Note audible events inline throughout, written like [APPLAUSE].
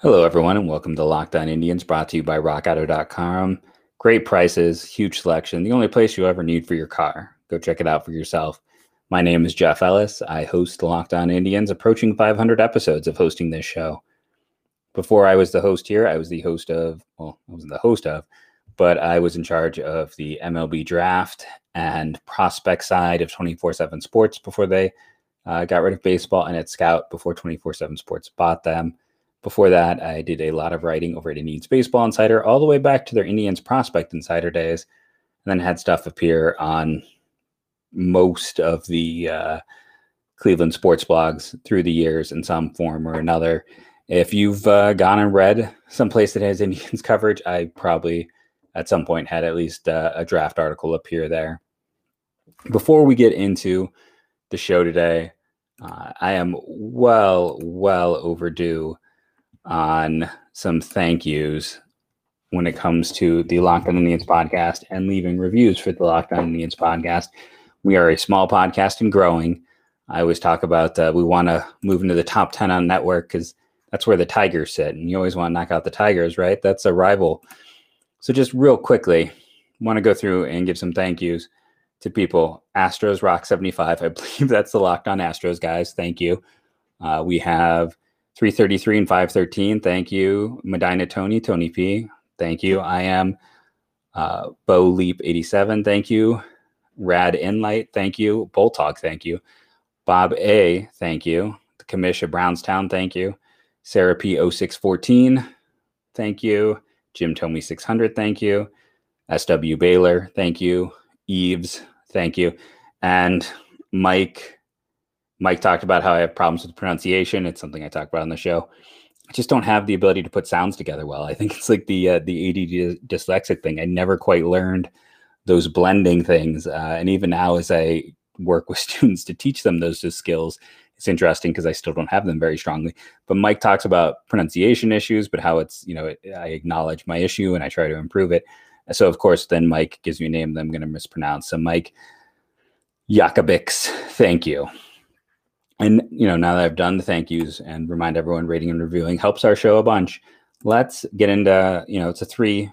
Hello, everyone, and welcome to Locked On Indians, brought to you by RockAuto.com. Great prices, huge selection, the only place you'll ever need for your car. Go check it out for yourself. My name is Jeff Ellis. I host Locked On Indians, approaching 500 episodes of hosting this show. Before I was the host here, I was the host of, well, I wasn't the host of, but I was in charge of the MLB draft and prospect side of 24 7 Sports before they uh, got rid of baseball and at Scout before 24 7 Sports bought them. Before that, I did a lot of writing over at Indians Baseball Insider, all the way back to their Indians Prospect Insider days, and then had stuff appear on most of the uh, Cleveland sports blogs through the years in some form or another. If you've uh, gone and read someplace that has Indians [LAUGHS] coverage, I probably at some point had at least uh, a draft article appear there. Before we get into the show today, uh, I am well, well overdue on some thank yous when it comes to the Locked On Indians podcast and leaving reviews for the Locked On Indians podcast. We are a small podcast and growing. I always talk about uh, we want to move into the top 10 on network because that's where the Tigers sit. And you always want to knock out the Tigers, right? That's a rival. So, just real quickly, want to go through and give some thank yous to people. Astros Rock 75. I [LAUGHS] believe that's the Locked On Astros guys. Thank you. Uh, we have 333 and 513. Thank you. Medina Tony, Tony P. Thank you. I am uh, Bo Leap 87. Thank you. Rad Inlight. Thank you. Bull Talk. Thank you. Bob A. Thank you. The Commission Brownstown. Thank you. Sarah P. 0614. Thank you. Jim Thome 600. Thank you. SW Baylor. Thank you. Eves. Thank you. And Mike Mike talked about how I have problems with pronunciation. It's something I talk about on the show. I just don't have the ability to put sounds together well. I think [LAUGHS] it's like the uh, the ADD dyslexic thing. I never quite learned those blending things, uh, and even now, as I work with [LAUGHS] students to teach them those skills, it's interesting because I still don't have them very strongly. But Mike talks about pronunciation issues, but how it's you know I acknowledge my issue and I try to improve it. So of course, then Mike gives me a name that I'm going to mispronounce. So Mike Jakobix, thank you. And you know, now that I've done the thank yous and remind everyone rating and reviewing helps our show a bunch. Let's get into, you know, it's a three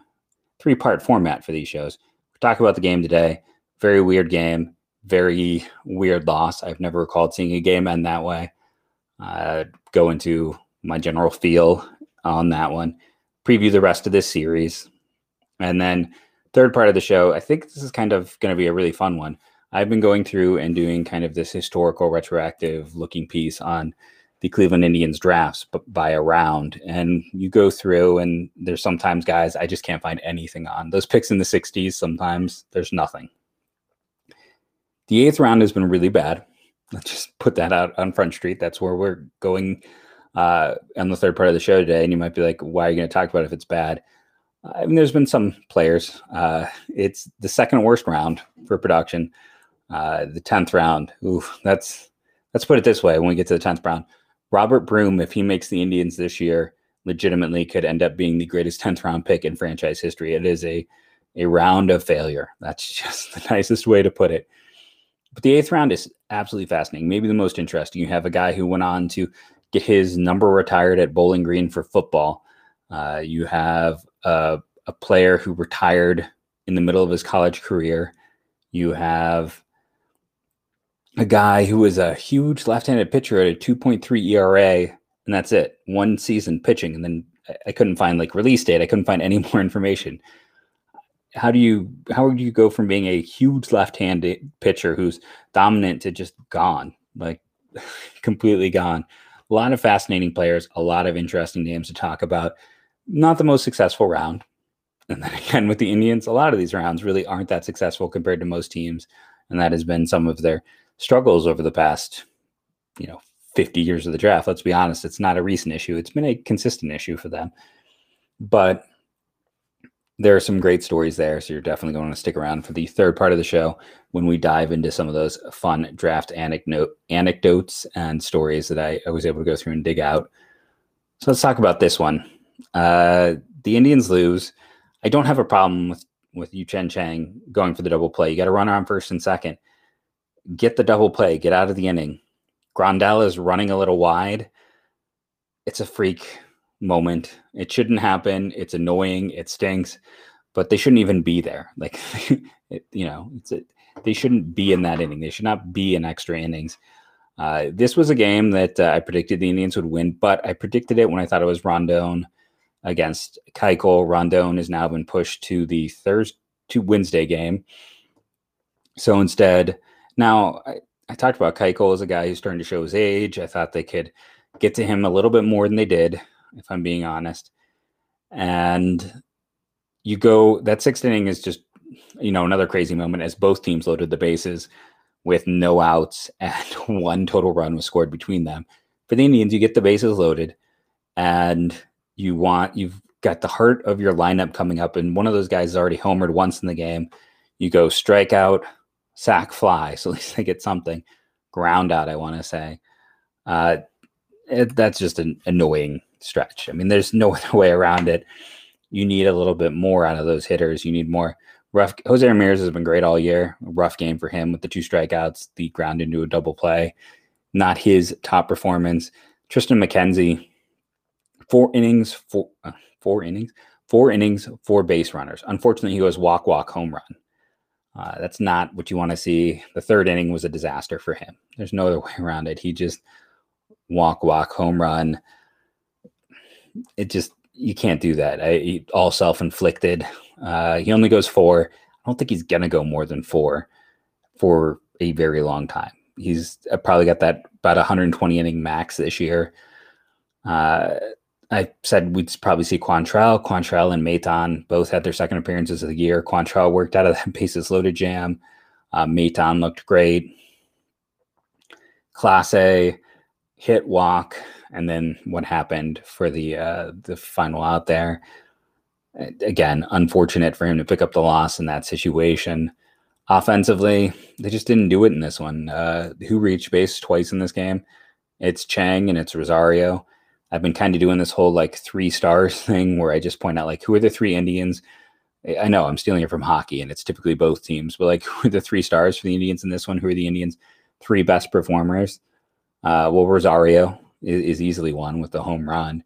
three part format for these shows. We talk about the game today. Very weird game, very weird loss. I've never recalled seeing a game end that way. Uh, go into my general feel on that one. Preview the rest of this series, and then third part of the show. I think this is kind of going to be a really fun one. I've been going through and doing kind of this historical retroactive looking piece on the Cleveland Indians drafts by a round. And you go through, and there's sometimes guys I just can't find anything on. Those picks in the 60s, sometimes there's nothing. The eighth round has been really bad. Let's just put that out on Front Street. That's where we're going uh, on the third part of the show today. And you might be like, why are you going to talk about it if it's bad? I mean, there's been some players. Uh, it's the second worst round for production. Uh, the tenth round. Ooh, that's let's put it this way: when we get to the tenth round, Robert Broom, if he makes the Indians this year, legitimately could end up being the greatest tenth round pick in franchise history. It is a a round of failure. That's [LAUGHS] just the nicest way to put it. But the eighth round is absolutely fascinating. Maybe the most interesting. You have a guy who went on to get his number retired at Bowling Green for football. Uh, you have a, a player who retired in the middle of his college career. You have a guy who was a huge left-handed pitcher at a 2.3 ERA, and that's it. One season pitching, and then I couldn't find like release date. I couldn't find any [LAUGHS] more information. How do you how do you go from being a huge left-handed pitcher who's dominant to just gone, like [LAUGHS] completely gone? A lot of fascinating players, a lot of interesting names to talk about. Not the most successful round. And then [LAUGHS] again, with the Indians, a lot of these rounds really aren't that successful compared to most teams. And that has been some of their struggles over the past, you know, 50 years of the draft. Let's be honest, it's not a recent issue. It's been a consistent issue for them. But there are some great stories there. So you're definitely going to stick around for the third part of the show when we dive into some of those fun draft anecdote anecdotes and stories that I, I was able to go through and dig out. So let's talk about this one. Uh, the Indians lose. I don't have a problem with with Yu-Cheng Chang going for the double play. You got to run on first and second get the double play, get out of the inning. Grandal is running a little wide. It's a freak moment. It shouldn't happen. It's annoying. It stinks, but they shouldn't even be there. [LAUGHS] Like, it, you know, a, they shouldn't be in that inning. They should not be in extra innings. Uh, this was a game that uh, I predicted the Indians would win, but I predicted it when I thought it was Rondon against Keuchel. Rondon has now been pushed to the Thursday to Wednesday game. So instead, now I, I talked about Keuchel as a guy who's starting to show his age. I thought they could get to him a little bit more than they did, if I'm being honest. And you go that sixth inning is just you know another crazy moment as both teams loaded the bases with no outs [LAUGHS] and one total run was scored between them. For the Indians, you get the bases loaded and you want you've got the heart of your lineup coming up, and one of those guys has already homered once in the game. You go strikeout, sack, fly, so at least they get something. Ground out, I want to say. Uh, it, that's just an annoying stretch. I mean, there's no [LAUGHS] other way around it. You need a little bit more out of those hitters. You need more rough. Jose Ramirez has been great all year. rough game for him with the two strikeouts, the ground into a double play. Not his top performance. Triston McKenzie, four innings, four uh, four innings, four innings, four base runners. Unfortunately, he goes walk, walk, home run. Uh, that's not what you want to see. The third inning was a disaster for him. There's no other [LAUGHS] way around it. He just walk, walk, home run. It just you can't do that. I, all self inflicted. Uh, he only goes four. I don't think he's gonna go more than four for a very long time. He's uh, probably got that about 120 inning max this year. Uh, I said we'd probably see Quantrill. Quantrill and Maton both had their second appearances of the year. Quantrill worked out of that [LAUGHS] bases loaded jam. Uh, Maton looked great. Clase hit walk, and then what happened for the uh, the final out there. Again, unfortunate for him to pick up the loss in that situation. Offensively, they just didn't do it in this one. Uh, who reached base twice in this game? It's Chang and it's Rosario. I've been kind of doing this whole like three stars [LAUGHS] thing where I just point out like who are the three Indians. I know I'm stealing it from hockey and it's typically both teams, but like [LAUGHS] who are the three stars for the Indians in this one? Who are the Indians' three best performers? Uh, well, Rosario is, is, easily one with the home run.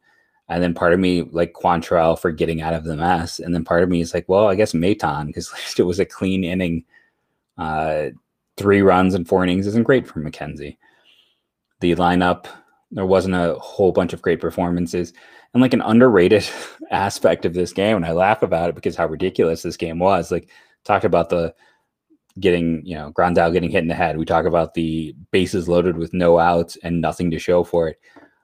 And then part of me like Quantrill for getting out of the mess. And then part of me is like, well, I guess Maton, because [LAUGHS] it was a clean inning. Uh, three runs and four innings isn't great for McKenzie. The lineup there wasn't a whole bunch of great performances. And like an underrated [LAUGHS] aspect of this game, and I laugh about it because how ridiculous this game was. Like talked about the getting, you know, Grandal getting hit in the head. We talk about the bases loaded with no outs and nothing to show for it.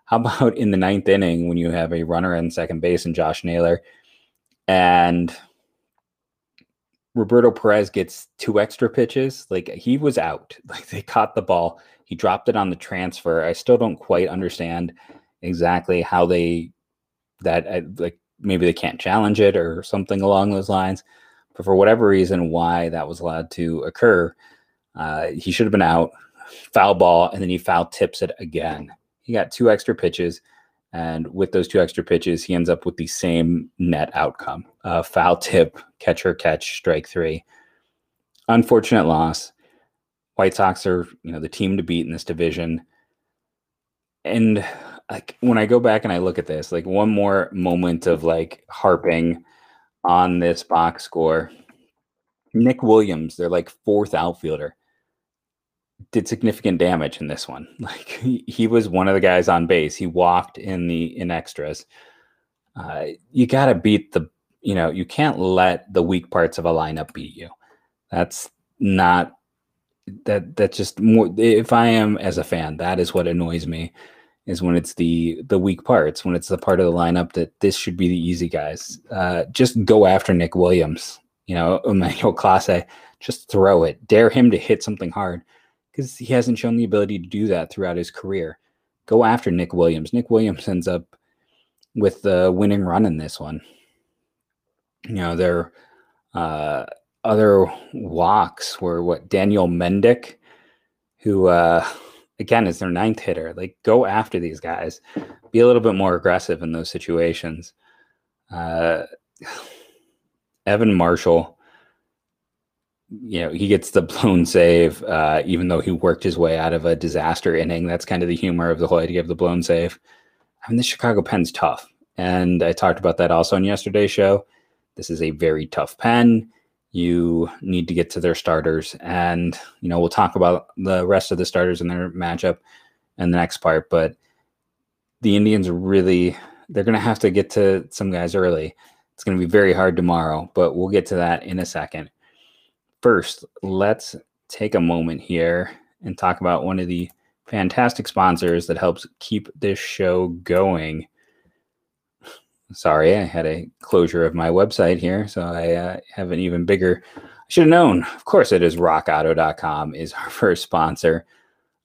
How [LAUGHS] about in the ninth inning when you have a runner in second base and Josh Naylor and Roberto Perez gets two extra pitches? Like he was out. [LAUGHS] Like they caught the ball he dropped it on the transfer. I still don't quite understand exactly how they that uh, like maybe they can't challenge it or something along those lines. But for whatever reason, why that was allowed to occur, uh, he should have been out. Foul ball, and then he foul tips it again. He got two extra pitches, and with those two extra pitches, he ends up with the same net outcome: uh, foul tip, catcher catch, strike three. Unfortunate loss. White Sox are, you know, the team to beat in this division. And like when I go back and I look at this, like one more moment of like harping on this box score. Nick Williams, they're like fourth outfielder, did significant damage in this one. [LAUGHS] Like he, he was one of the guys on base. He walked in the in extras. Uh, you got to beat the, you know, you can't let the weak parts of a lineup beat you. That's not that that just more if i am as a fan that is what annoys me is when it's the the weak parts when it's the part of the lineup that this should be the easy guys. Uh, just go after nick williams you know [LAUGHS] emmanuel clase just throw it. Dare him to hit something hard because he hasn't shown the ability to do that throughout his career. Go after nick williams. Nick williams ends up with the winning run in this one. You know they're uh other walks were what Daniel Mendick, who uh, again is their ninth hitter. Like go after these guys, be a little bit more aggressive in those situations. Uh, [SIGHS] Evan Marshall, you know, he gets the blown save, uh, even though he worked his way out of a disaster inning. That's kind of the humor of the whole idea of the blown save. I mean, the Chicago Pen's tough. And I talked about that also on yesterday's show. This is a very tough pen. You need to get to their starters. And, you know, we'll talk about the rest of the starters in their matchup in the next part. But the Indians really, they're going to have to get to some guys early. It's going to be very hard tomorrow, but we'll get to that in a second. First, let's take a moment here and talk about one of the fantastic sponsors that helps keep this show going. Sorry, I had a closure of my website here, so I uh, have an even bigger. I should have known. Of course, it is rockauto.com is our [LAUGHS] first sponsor.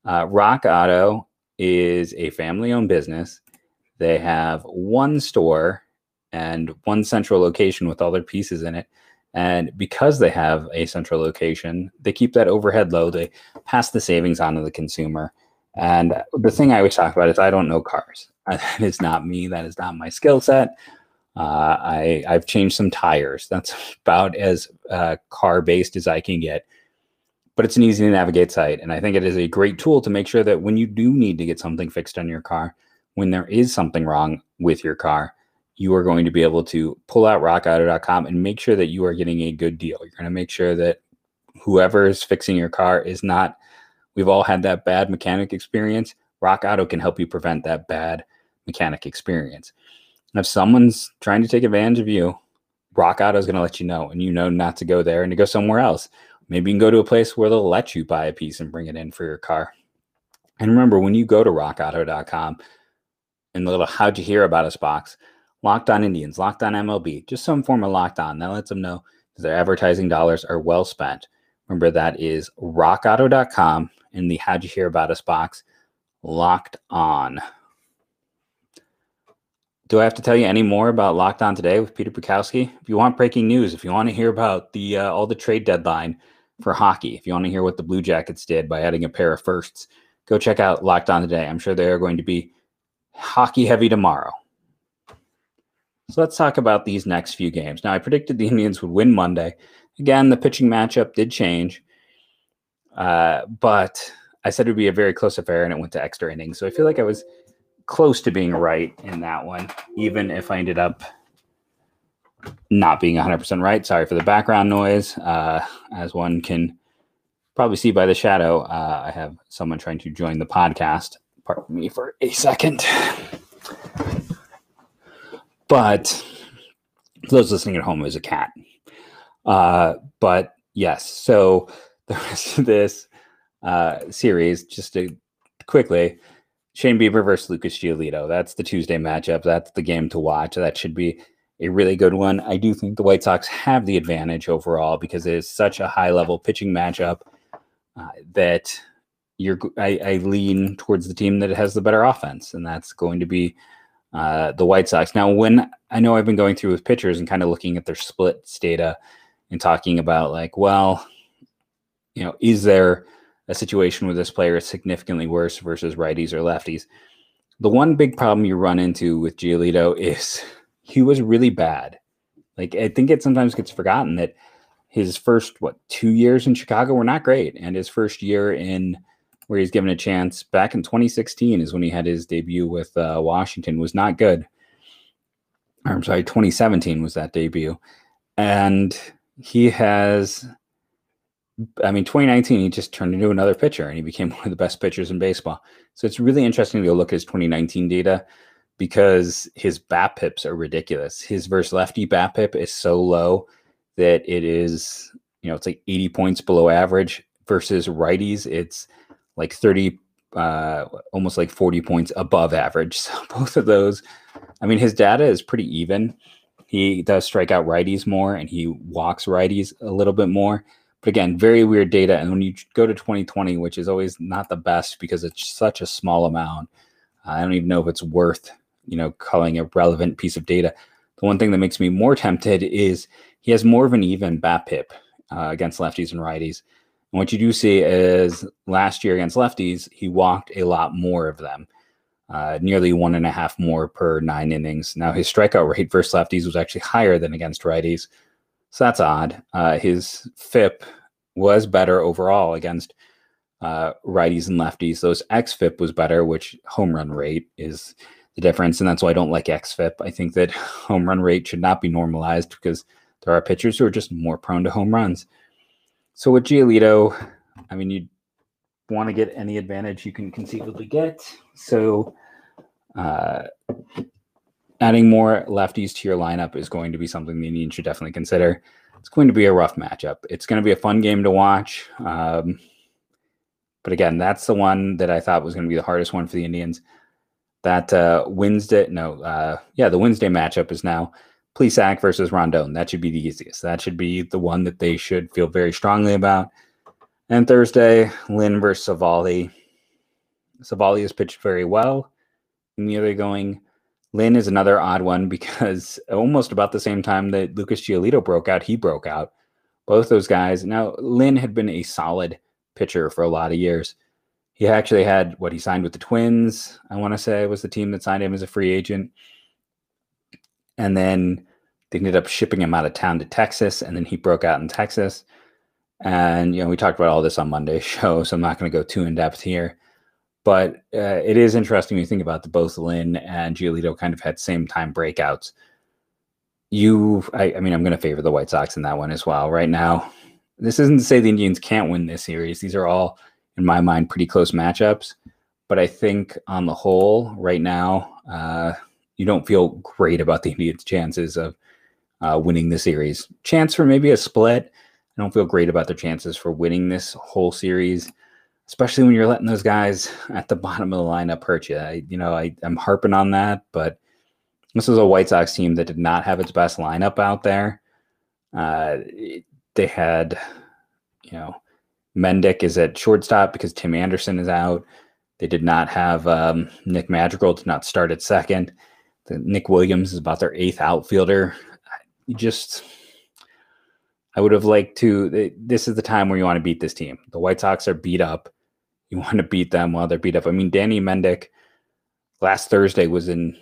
Uh, Rock Auto is a family-owned business. They have one store and one central location with all their pieces in it. And because they have a central location, they keep that overhead low. They pass the savings on to the consumer. And the thing I always talk about is I don't know cars. [LAUGHS] That is not me. That is not my skill set. Uh, I I've changed some tires. That's about as uh, car based as I can get. But it's an easy to navigate site, and I think it is a great tool to make sure that when you do need to get something fixed on your car, when there is something wrong with your car, you are going to be able to pull out rockauto.com and make sure that you are getting a good deal. You're going to make sure that whoever is fixing your car is not We've all had that bad mechanic experience. Rock Auto can help you prevent that bad mechanic experience. And If someone's trying to take advantage of you, Rock Auto is going to let you know, and you know not to go there and to go somewhere else. Maybe you can go to a place where they'll let you buy a piece and bring it in for your car. And remember, when you go to rockauto.com, in the little how'd you hear about us box, locked on Indians, locked on MLB, just some form of locked on. That lets them know their advertising dollars are well spent. Remember, that is rockauto.com in the How'd You Hear About Us box, Locked On. Do I have to tell you any more about Locked On today with Peter Bukowski? If you want breaking news, if you want to hear about the uh, all the trade deadline for hockey, if you want to hear what the Blue Jackets did by adding a pair of firsts, go check out Locked On today. I'm sure they are going to be hockey heavy tomorrow. So let's talk about these next few games. Now, I predicted the Indians would win Monday. Again, the pitching matchup did change. Uh, but I said it would be a very close affair, and it went to extra innings. So I feel like I was close to being right in that one, even if I ended up not being 100% right. Sorry for the background noise. Uh, as one can probably see by the shadow, uh, I have someone trying to join the podcast. Pardon me for a second. But those listening at home, is a cat. Uh, but yes, so the rest of this uh, series, just to quickly, Shane Bieber versus Lucas Giolito. That's the Tuesday matchup. That's the game to watch. That should be a really good one. I do think the White Sox have the advantage overall because it is such a high level pitching matchup uh, that you're. I, I, lean towards the team that has the better offense, and that's going to be uh, the White Sox. Now, when I know I've been going through with pitchers and kind of looking at their splits data and talking about like, well, you know, is there a situation where this player is significantly worse versus righties or lefties? The one big problem you run into with Giolito [LAUGHS] is he was really bad. Like I think it sometimes gets forgotten that his first what two years in Chicago were not great, and his first year in where he's given a chance back in 2016 is when he had his debut with uh, Washington was not good. I'm sorry, 2017 was that debut, and he has I mean, 2019, he just turned into another pitcher and he became [LAUGHS] one of the best pitchers in baseball. So it's really interesting to look at his 2019 data because his BABIPs are ridiculous. His versus lefty BABIP is so low that it is, you know, it's like 80 points below average versus righties. It's like 30, uh, almost like 40 points above average. [LAUGHS] So both of those, I mean, his data is pretty even. He does strike out righties more and he walks righties a little bit more but again, very weird data. And when you go to 2020, which is always not the best because it's such a small amount, I don't even know if it's worth, you know, calling a relevant piece of data. The one thing that makes me more tempted is he has more of an even BABIP uh, against lefties and righties. And what you do see is last year against lefties, he walked a lot more of them, uh, nearly one and a half more per nine innings. Now his strikeout rate versus lefties was actually higher than against righties, so that's odd. Uh, his FIP was better overall against uh, righties and lefties. Those xFIP was better, which home run rate is the difference, and that's why I don't like xFIP. I think that [LAUGHS] home run rate should not be normalized because there are pitchers who are just more prone to home runs. So with Giolito, I mean, you want to get any advantage you can conceivably get. So uh, adding more lefties to your lineup is going to be something the Indians should definitely consider. It's going to be a rough matchup. It's going to be a fun game to watch. Um, but again, that's the one that I thought was going to be the hardest one for the Indians. That uh, Wednesday, no, uh, yeah, the Wednesday matchup is now Plesac versus Rondon. That should be the easiest. That should be the one that they should feel very strongly about. And Thursday, Lynn versus Civale. Civale has pitched very well. In the other going, Lynn is another odd one because [LAUGHS] almost about the same time that Lucas Giolito broke out, he broke out. Both those guys. Now, Lynn had been a solid pitcher for a lot of years. He actually had what he signed with the Twins, I want to say, was the team that signed him as a free agent. And then they ended up shipping him out of town to Texas, and then he broke out in Texas. And, you know, we talked about all this on Monday's [LAUGHS] show, so I'm not going to go too in depth here. But uh, it is interesting when you think about the both Lynn and Giolito kind of had same time breakouts. You, I, I mean, I'm going to favor the White Sox in that one as well. Right now, this isn't to say the Indians can't win this series. These are all, in my mind, pretty close matchups. But I think on the whole, right now, uh, you don't feel great about the [LAUGHS] Indians' chances of uh, winning the series. Chance for maybe a split. I don't feel great about their chances for winning this whole series especially when you're letting those guys at the bottom of the lineup hurt you. I, you know, I, I'm harping on that, but this was a White Sox team that did not have its best lineup out there. Uh, they had, you know, Mendick is at shortstop because Tim Anderson is out. They did not have um, Nick Madrigal did not start at second. The, Nick Williams is about their eighth outfielder. You just, I would have liked to. This is the time where you want to beat this team. The White Sox are beat up you want to beat them while they're beat up. I mean, Danny Mendick last Thursday was in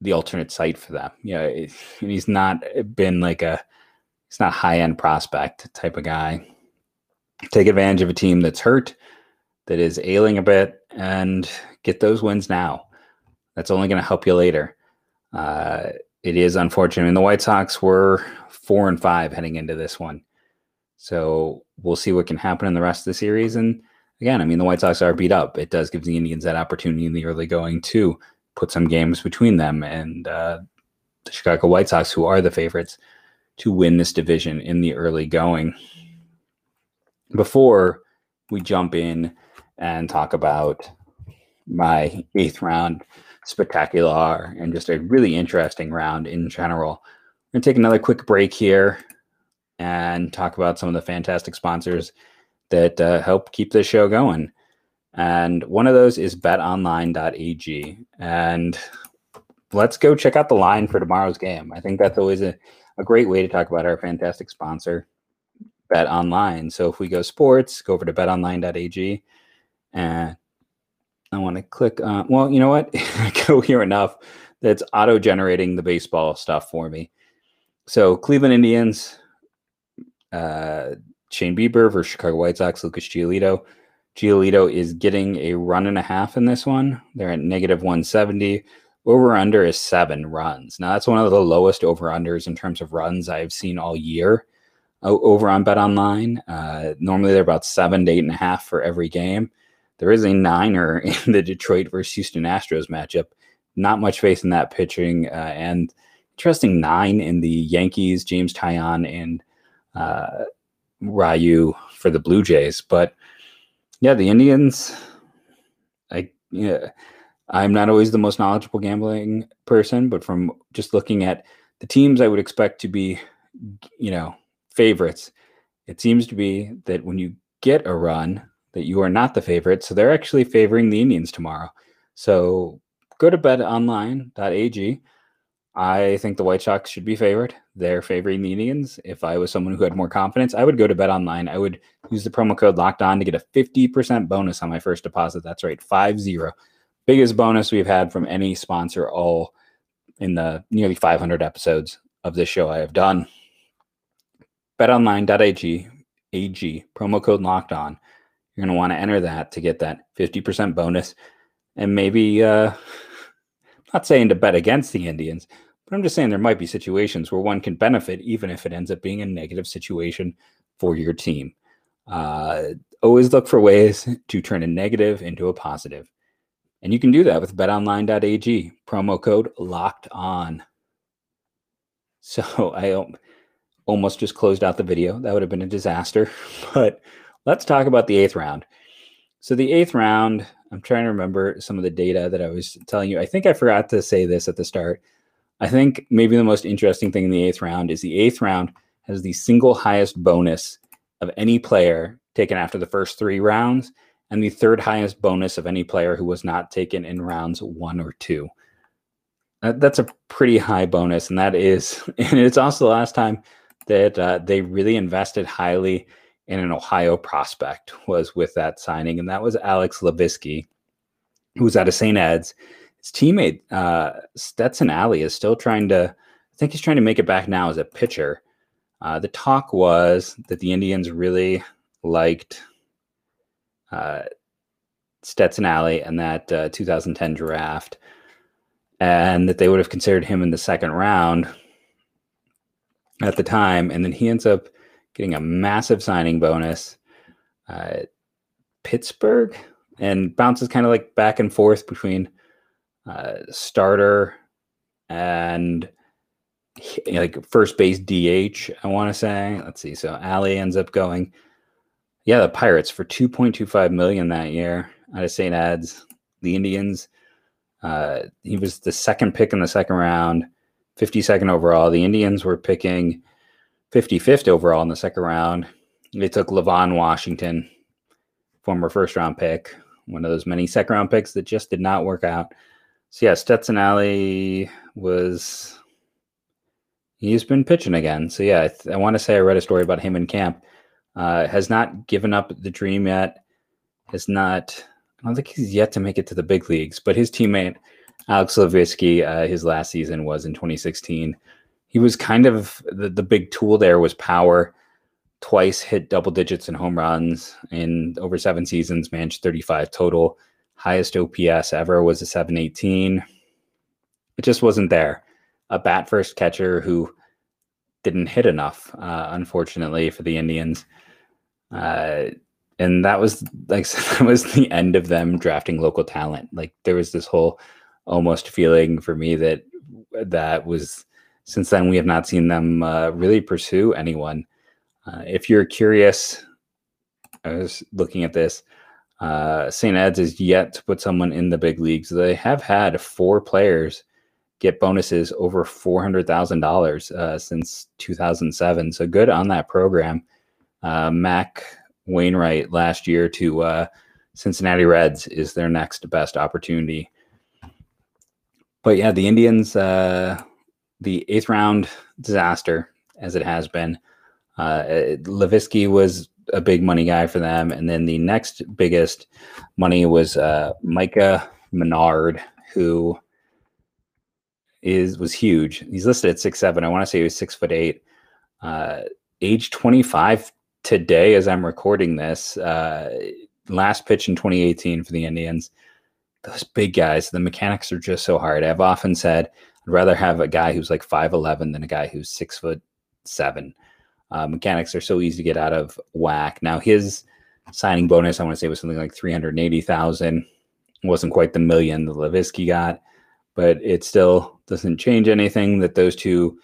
the alternate site for them. Yeah, you know, he's not been like a he's not high end prospect type of guy. Take advantage of a team that's hurt, that is ailing a bit, and get those wins now. That's only going to help you later. Uh, it is unfortunate. Mean, the White Sox were four and five heading into this one, so we'll see what can happen in the rest of the series and again, I mean, the White Sox are beat up. It does give the Indians that opportunity in the early going to put some games between them and uh, the Chicago White Sox, who are the favorites to win this division in the early going. Before we jump in and talk about my eighth round spectacular and just a really interesting round in general, we're going to take another quick break here and talk about some of the fantastic sponsors that uh, help keep this show going. And one of those is betonline.ag. And let's go check out the line for tomorrow's game. I think that's always a, a great way to talk about our fantastic sponsor, Bet Online. So if we go sports, go over to betonline.ag and I want to click on, well, you know what? [LAUGHS] I go here enough that's auto generating the baseball stuff for me. So Cleveland Indians, uh, Shane Bieber versus Chicago White Sox, Lucas Giolito. Giolito is getting a run and a half in this one. They're at negative 170. Over under is seven runs. Now, that's one of the lowest over unders in terms of runs I've seen all year over on Bet Online. Uh, normally, they're about seven to eight and a half for every game. There is a niner [LAUGHS] in the Detroit versus Houston Astros matchup. Not much faith in that pitching. Uh, and interesting nine in the Yankees, James Taillon and uh, Ryu for the Blue Jays. But yeah, the Indians, I yeah, I'm not always the most knowledgeable gambling person, but from just looking at the teams I would expect to be, you know, favorites, it seems to be that when you get a run, that you are not the favorite. So they're actually favoring the Indians tomorrow. So go to betonline.ag I think the White Sox should be favored. They're favoring the Indians. If I was someone who had more confidence, I would go to Bet Online. I would use the promo code Locked On to get a 50% bonus on my first deposit. That's right, 5 0. Biggest bonus we've had from any sponsor all in the nearly 500 episodes of this show I have done. BetOnline.ag, AG, promo code Locked On. You're going to want to enter that to get that 50% bonus and maybe uh, [LAUGHS] Not saying to bet against the Indians, but I'm just saying there might be situations where one can benefit, even if it ends up being a negative situation for your team. Uh, always look for ways to turn a negative into a positive. And you can do that with betonline.ag, promo code locked on. So [LAUGHS] I almost just closed out the video. That would have been a disaster. [LAUGHS] But let's talk about the eighth round. So the eighth round, I'm trying to remember some of the data that I was telling you. I think I forgot to say this at the start. I think maybe the most interesting thing in the eighth round is the eighth round has the single highest bonus of any player taken after the first three rounds, and the third highest bonus of any player who was not taken in rounds one or two. That's a pretty high bonus, and that is, [LAUGHS] and it's also the last time that uh, they really invested highly in an Ohio prospect was with that signing, and that was Alex Lavisky, who was out of St. Ed's. His teammate uh, Stetson Allie is still trying to. I think he's trying to make it back now as a pitcher. Uh, the talk was that the Indians really liked uh, Stetson Allie and that uh, 2010 draft, and that they would have considered him in the second round at the time. And then he ends up getting a massive signing bonus. Uh, Pittsburgh and bounces kind of like back and forth between uh, starter and like first base DH. I want to say. Let's see. So Allie ends up going, yeah, the Pirates for two point two five million that year out of St. Ed's. The Indians. Uh, he was the second pick in the second round, 52nd overall. The Indians were picking 55th overall in the second round. They took Levon Washington, former first round pick, one of those many second round picks that just did not work out. So yeah, Stetson Allie was he's been pitching again. So yeah, I, th- I want to say I read a story about him in camp. Uh, has not given up the dream yet. Has not. I don't think he's yet to make it to the big leagues. But his teammate Alex Lavisky, uh, his last season was in 2016 he was kind of the, the big tool there was power. Twice hit double digits in home runs in over seven seasons, managed 35 total. Highest OPS ever was a 718. It just wasn't there. A bat first catcher who didn't hit enough, uh, unfortunately, for the Indians. Uh, and that was like [LAUGHS] that was the end of them drafting local talent. Like there was this whole almost feeling for me that that was since then, we have not seen them uh, really pursue anyone. Uh, if you're curious, I was looking at this. Uh, St. Ed's is yet to put someone in the big leagues. They have had four players get bonuses over four hundred thousand uh, dollars since 2007. So good on that program. Uh, Mac Wainwright last year to uh, Cincinnati Reds is their next best opportunity. But yeah, the Indians uh, the eighth round disaster as it has been. Uh, Lavisky was a big money guy for them, and then the next biggest money was uh, Micah Miniard, who is was huge. He's listed at six seven. I want to say he was six foot eight. Uh, age twenty five today, as I'm recording this. Uh, last pitch in 2018 for the Indians. Those big guys, the mechanics are just so hard. I've often said I'd rather have a guy who's like 5'11 than a guy who's six foot seven. Uh, mechanics are so easy to get out of whack. Now, his signing bonus, I want to say, was something like 380,000. wasn't quite the million the Lavisky got, but it still doesn't change anything that those two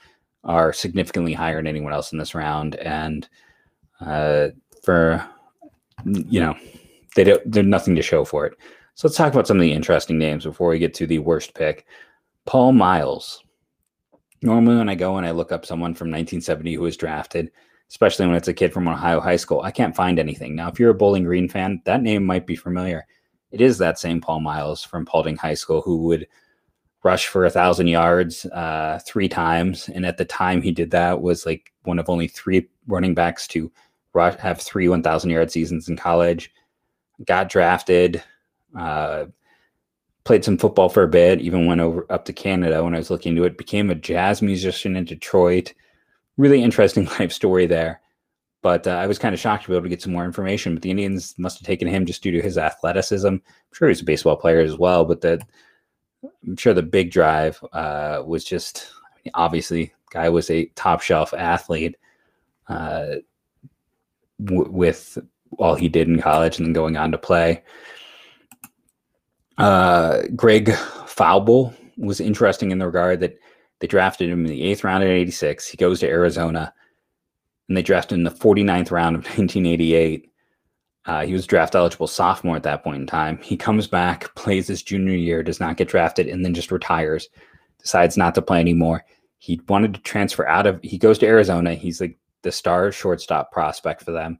are significantly higher than anyone else in this round. And uh, for, you know, they don't, there's nothing to show for it. So let's talk about some of the interesting names before we get to the worst pick. Paul Miles. Normally, when I go and I look up someone from 1970 who was drafted, especially when it's a kid from Ohio high school, I can't find anything. Now, if you're a Bowling Green fan, that name might be familiar. It is that same Paul Miles from Paulding High School who would rush for a thousand yards uh, three times, and at the time he did that was like one of only three running backs to rush, have three 1,000 yard seasons in college. Got drafted. Uh, played some football for a bit, even went over up to Canada when I was looking into it, became a jazz musician in Detroit. Really interesting [LAUGHS] life story there. But uh, I was kind of shocked to be able to get some more information. But the Indians must have taken him just due to his athleticism. I'm sure he's a baseball player as well, but that I'm sure the big drive uh, was just obviously guy was a top shelf athlete uh, w- with all he did in college and then going on to play. Uh, Greg Faubel was interesting in the regard that they drafted him in the eighth round in 86. He goes to Arizona and they drafted him in the 49th round of [LAUGHS] 1988. Uh, he was draft eligible sophomore at that point in time. He comes back, plays his junior year, does not get drafted, and then just retires. Decides not to play anymore. He wanted to transfer out of. He goes to Arizona. He's like the star shortstop prospect for them.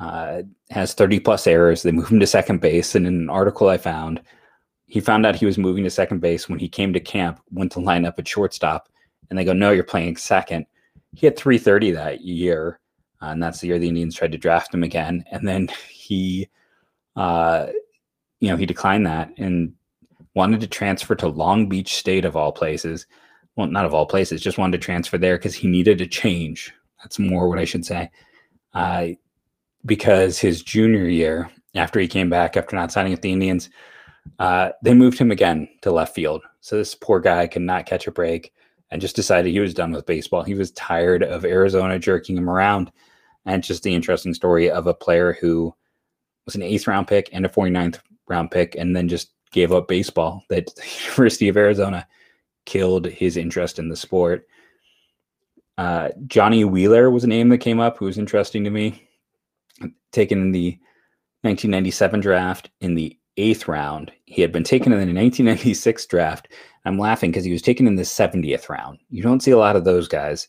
Uh, has 30 plus errors. They move him to second base. And in an article I found, he found out he was moving to second base when he came to camp, went to line up at shortstop, and they go, "No, you're playing second. He had 330 that year uh, and that's the year the Indians tried to draft him again. And then [LAUGHS] he, uh, you know, he declined that and wanted to transfer to Long Beach State of all places. Well, not of all places, just wanted to transfer there because he needed a change. That's more what I should say. Uh, because his junior year, after he came back after not signing with the Indians, uh, they moved him again to left field. So this poor guy could not catch a break and just decided he was done with baseball. He was tired of Arizona jerking him around and just the interesting story of a player who was an eighth round pick and a 49th round pick and then just gave up baseball that [LAUGHS] the University of Arizona killed his interest in the sport. Uh, Johnny Wheeler was a name that came up who was interesting to me. Taken in the 1997 draft in the eighth round. He had been taken in the 1996 draft. I'm laughing because he was taken in the 70th round. You don't see a lot of those guys.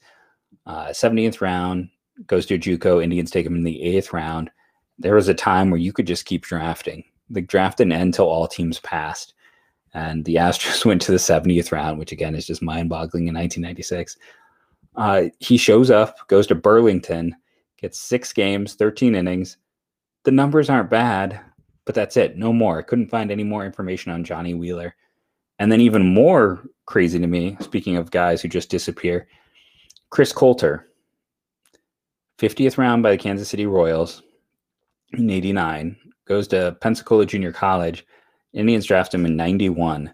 Uh, 70th round, goes to JUCO. Indians take him in the eighth round. There was a time where you could just keep drafting. The draft didn't end until all teams passed. And the Astros [LAUGHS] went to the 70th round, which again is just mind boggling in 1996. Uh, he shows up, goes to Burlington, gets six games, 13 innings. The numbers aren't bad, but that's it. No more. I couldn't find any more information on Johnny Wheeler. And then, even more crazy to me, speaking of guys who just disappear, Chris Colter, 50th round by the Kansas City Royals in 89, goes to Pensacola Junior College. Indians draft him in 91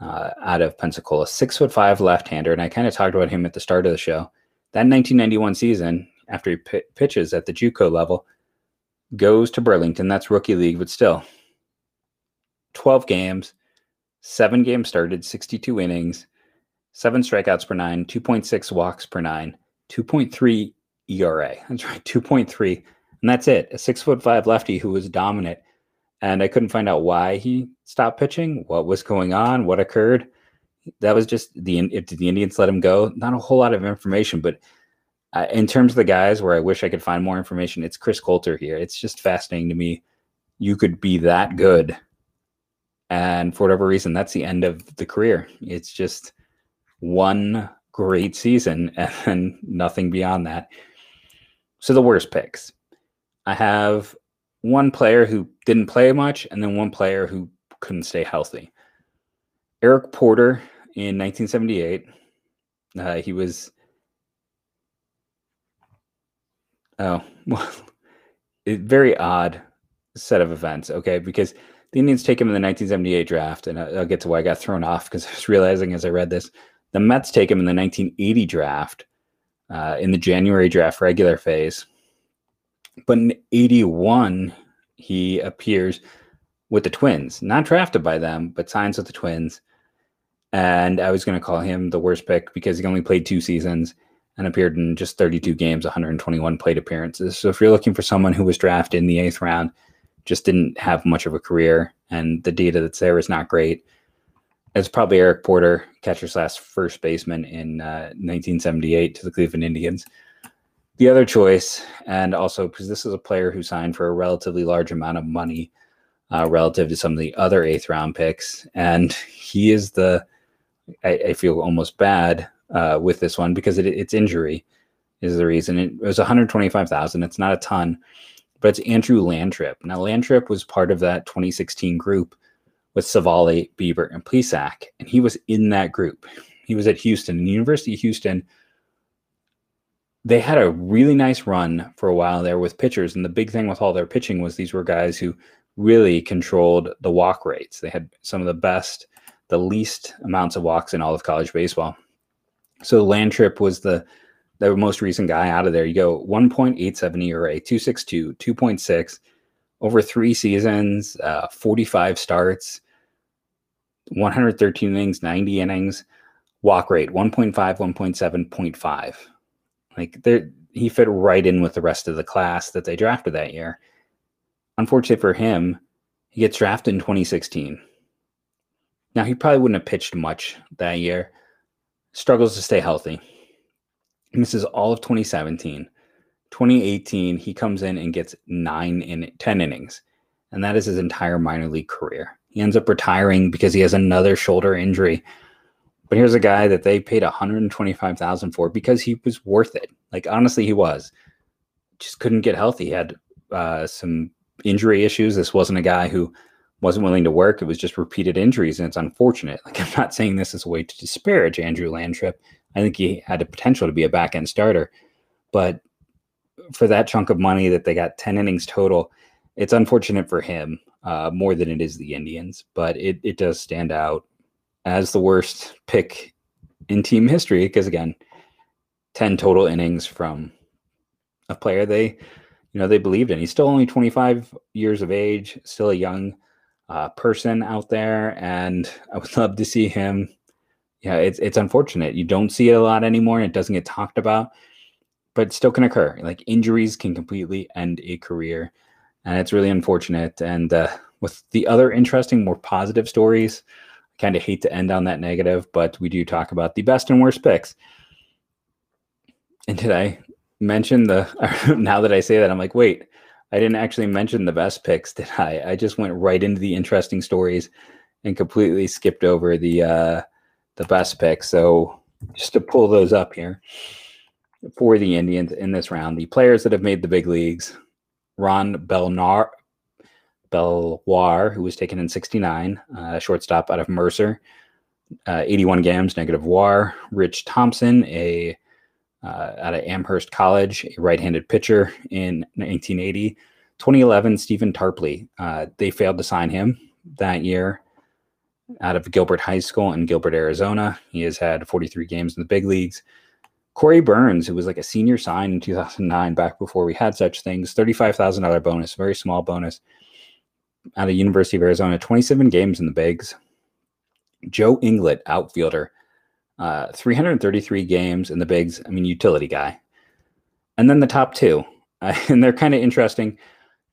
uh, out of Pensacola. Six foot five left hander. And I kind of talked about him at the start of the show. That 1991 season, after he p- pitches at the Juco level, goes to Burlington. That's rookie league, but still 12 games, seven games started, 62 innings, seven strikeouts per nine, 2.6 walks per nine, 2.3 ERA. [LAUGHS] That's right, 2.3. And that's it. A six foot five lefty who was dominant. And I couldn't find out why he stopped pitching, what was going on, what occurred. That was just the the Indians let him go. Not a whole lot of information, but uh, in terms of the guys where I wish I could find more information, it's Chris Colter here. It's just fascinating to me. You could be that good, and for whatever reason, that's the end of the career. It's just one great season [LAUGHS] and nothing beyond that. So the worst picks. I have one player who didn't play much and then one player who couldn't stay healthy. Eric Porter in 1978. Uh, he was. Oh, [LAUGHS] well, a very odd set of events. Okay, because the Indians take him in the 1978 draft, and I'll get to why I got thrown [LAUGHS] off because I was realizing as I read this. The Mets take him in the 1980 draft, uh, in the January draft regular phase. But in 81, he appears with the Twins, not drafted by them, but signs with the Twins. And I was going to call him the worst pick because he only played two seasons and appeared in just 32 games, 121 plate appearances. So if you're looking for someone who was drafted in the eighth round, just didn't have much of a career, and the data that's there is not great, it's probably Eric Porter, catcher slash first baseman in uh, 1978 to the Cleveland Indians. The other choice, and also because this is a player who signed for a relatively large amount of money uh, relative to some of the other eighth round picks, and he is the I, I feel almost bad uh, with this one because it, it's injury is the reason. It, was 125,000. It's not a ton, but it's Andrew Lantrip. Now Landtrip was part of that 2016 group with Civale, Bieber, and Plesac, and he was in that group. He was at Houston, and University of Houston. They had a really nice run for a while there with pitchers, and the big thing with all their pitching was these were guys who really controlled the walk rates. They had some of the best the least amounts of walks in all of college baseball. So Lantrip was the the most recent guy out of there. You go 1.87 ERA, 262, 2.6 over three seasons, uh, 45 starts, 113 innings, 90 innings, walk rate 1.5, 1.7, 0.5. Like there, he fit right in with the rest of the class that they drafted that year. Unfortunately for him, he gets drafted in 2016. Now he probably wouldn't have pitched much that year. Struggles to stay healthy. Misses all of 2017. 2018, he comes in and gets nine in 10 innings. And that is his entire minor league career. He ends up retiring because he has another shoulder injury. But here's a guy that they paid 125,000 for because he was worth it. Like honestly, he was. Just couldn't get healthy. He had uh, some injury issues. This wasn't a guy who wasn't willing to work. It was just repeated injuries, and it's unfortunate. Like I'm not saying this as a way to disparage Andrew Lantrip. I think he had the potential to be a back end starter, but for that chunk of money that they got 10 innings total, it's unfortunate for him uh, more than it is the Indians, but it, it does stand out as the worst pick in team history because, again, 10 total innings from a player they, you know, they believed in. He's still only 25 years of age, still a young uh, person out there, and I would [LAUGHS] love to see him. Yeah, it's it's unfortunate. You don't see it a lot anymore. It doesn't get talked about, but still can occur. Like injuries can completely end a career, and it's really unfortunate. And uh, with the other interesting, more positive stories, I kind of hate to end on that negative, but we do talk about the best and worst picks. And did I mention the? [LAUGHS] Now that I say that, I'm like, wait, I didn't actually mention the best picks, did I? I just went right into the interesting stories and completely skipped over the uh, the best picks. So just to pull those up here for the Indians in this round, the players that have made the big leagues: Ron Belnar, Belwar, who was taken in '69, uh, shortstop out of Mercer, uh, 81 games, negative WAR. Rich Thompson, a uh, out of Amherst College, a right-handed pitcher in 1980. 2011, Stephen Tarpley. Uh, they failed to sign him that year out of Gilbert High School in Gilbert, Arizona. He has had 43 games in the big leagues. Corey Burns, who was like a senior sign in 2009, back before we had such things, $35,000 bonus, very small bonus out of University of Arizona, 27 games in the bigs. Joe Inglett, outfielder, uh, 333 games in the bigs. I mean, utility guy. And then the top two, uh, [LAUGHS] and they're kind of interesting.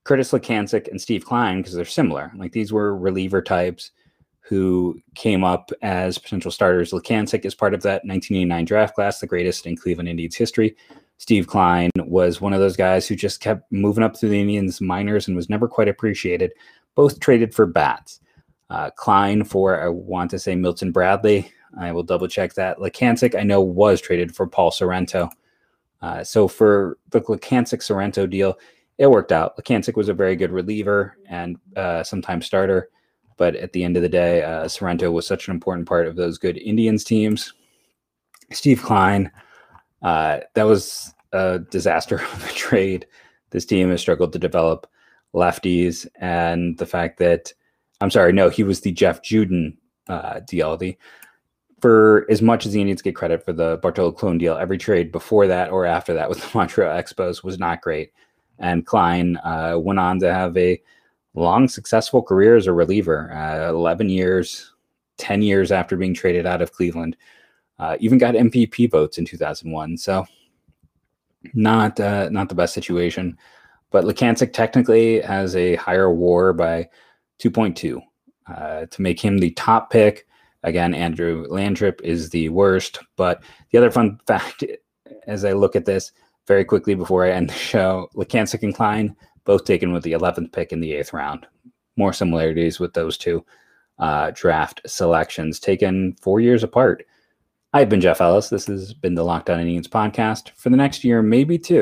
Curtis Leskanic and Steve Kline, because they're similar. Like these were reliever types who came up as potential starters. Leskanic is part of that 1989 draft class, the greatest in Cleveland Indians history. Steve Kline was one of those guys who just kept moving up through the Indians minors and was never quite appreciated. Both traded for bats. Uh, Kline for, I want to say, Milton Bradley, I will double check that. Leskanic, I know, was traded for Paul Sorrento. Uh, so for the Leskanic Sorrento deal, it worked out. Leskanic was a very good reliever and uh, sometimes starter. But at the end of the day, uh, Sorrento was such an important part of those good Indians teams. Steve Kline, uh, that was a disaster [LAUGHS] of a trade. This team has struggled to develop lefties. And the fact that, I'm sorry, no, he was the Jeff Juden uh, deal. The for as much as the Indians get credit for the Bartolo Colon deal, every trade before that or after that [LAUGHS] with the Montreal Expos was not great. And Kline uh, went on to have a long, successful career as a reliever uh, 11 years, 10 years after being traded out of Cleveland. Uh, even got MVP votes in 2001. So, not uh, not the best situation. But Leskanic technically has a higher WAR by 2.2 uh, to make him the top pick Again, Andrew Lantrip is the worst. But the other fun [LAUGHS] fact, as I look at this very quickly before I end the show, Leskanic and Kline, both taken with the 11th pick in the eighth round. More similarities with those two uh, draft selections taken four years apart. I've been Jeff Ellis. This has been the Locked On Indians podcast. For the next year, maybe two.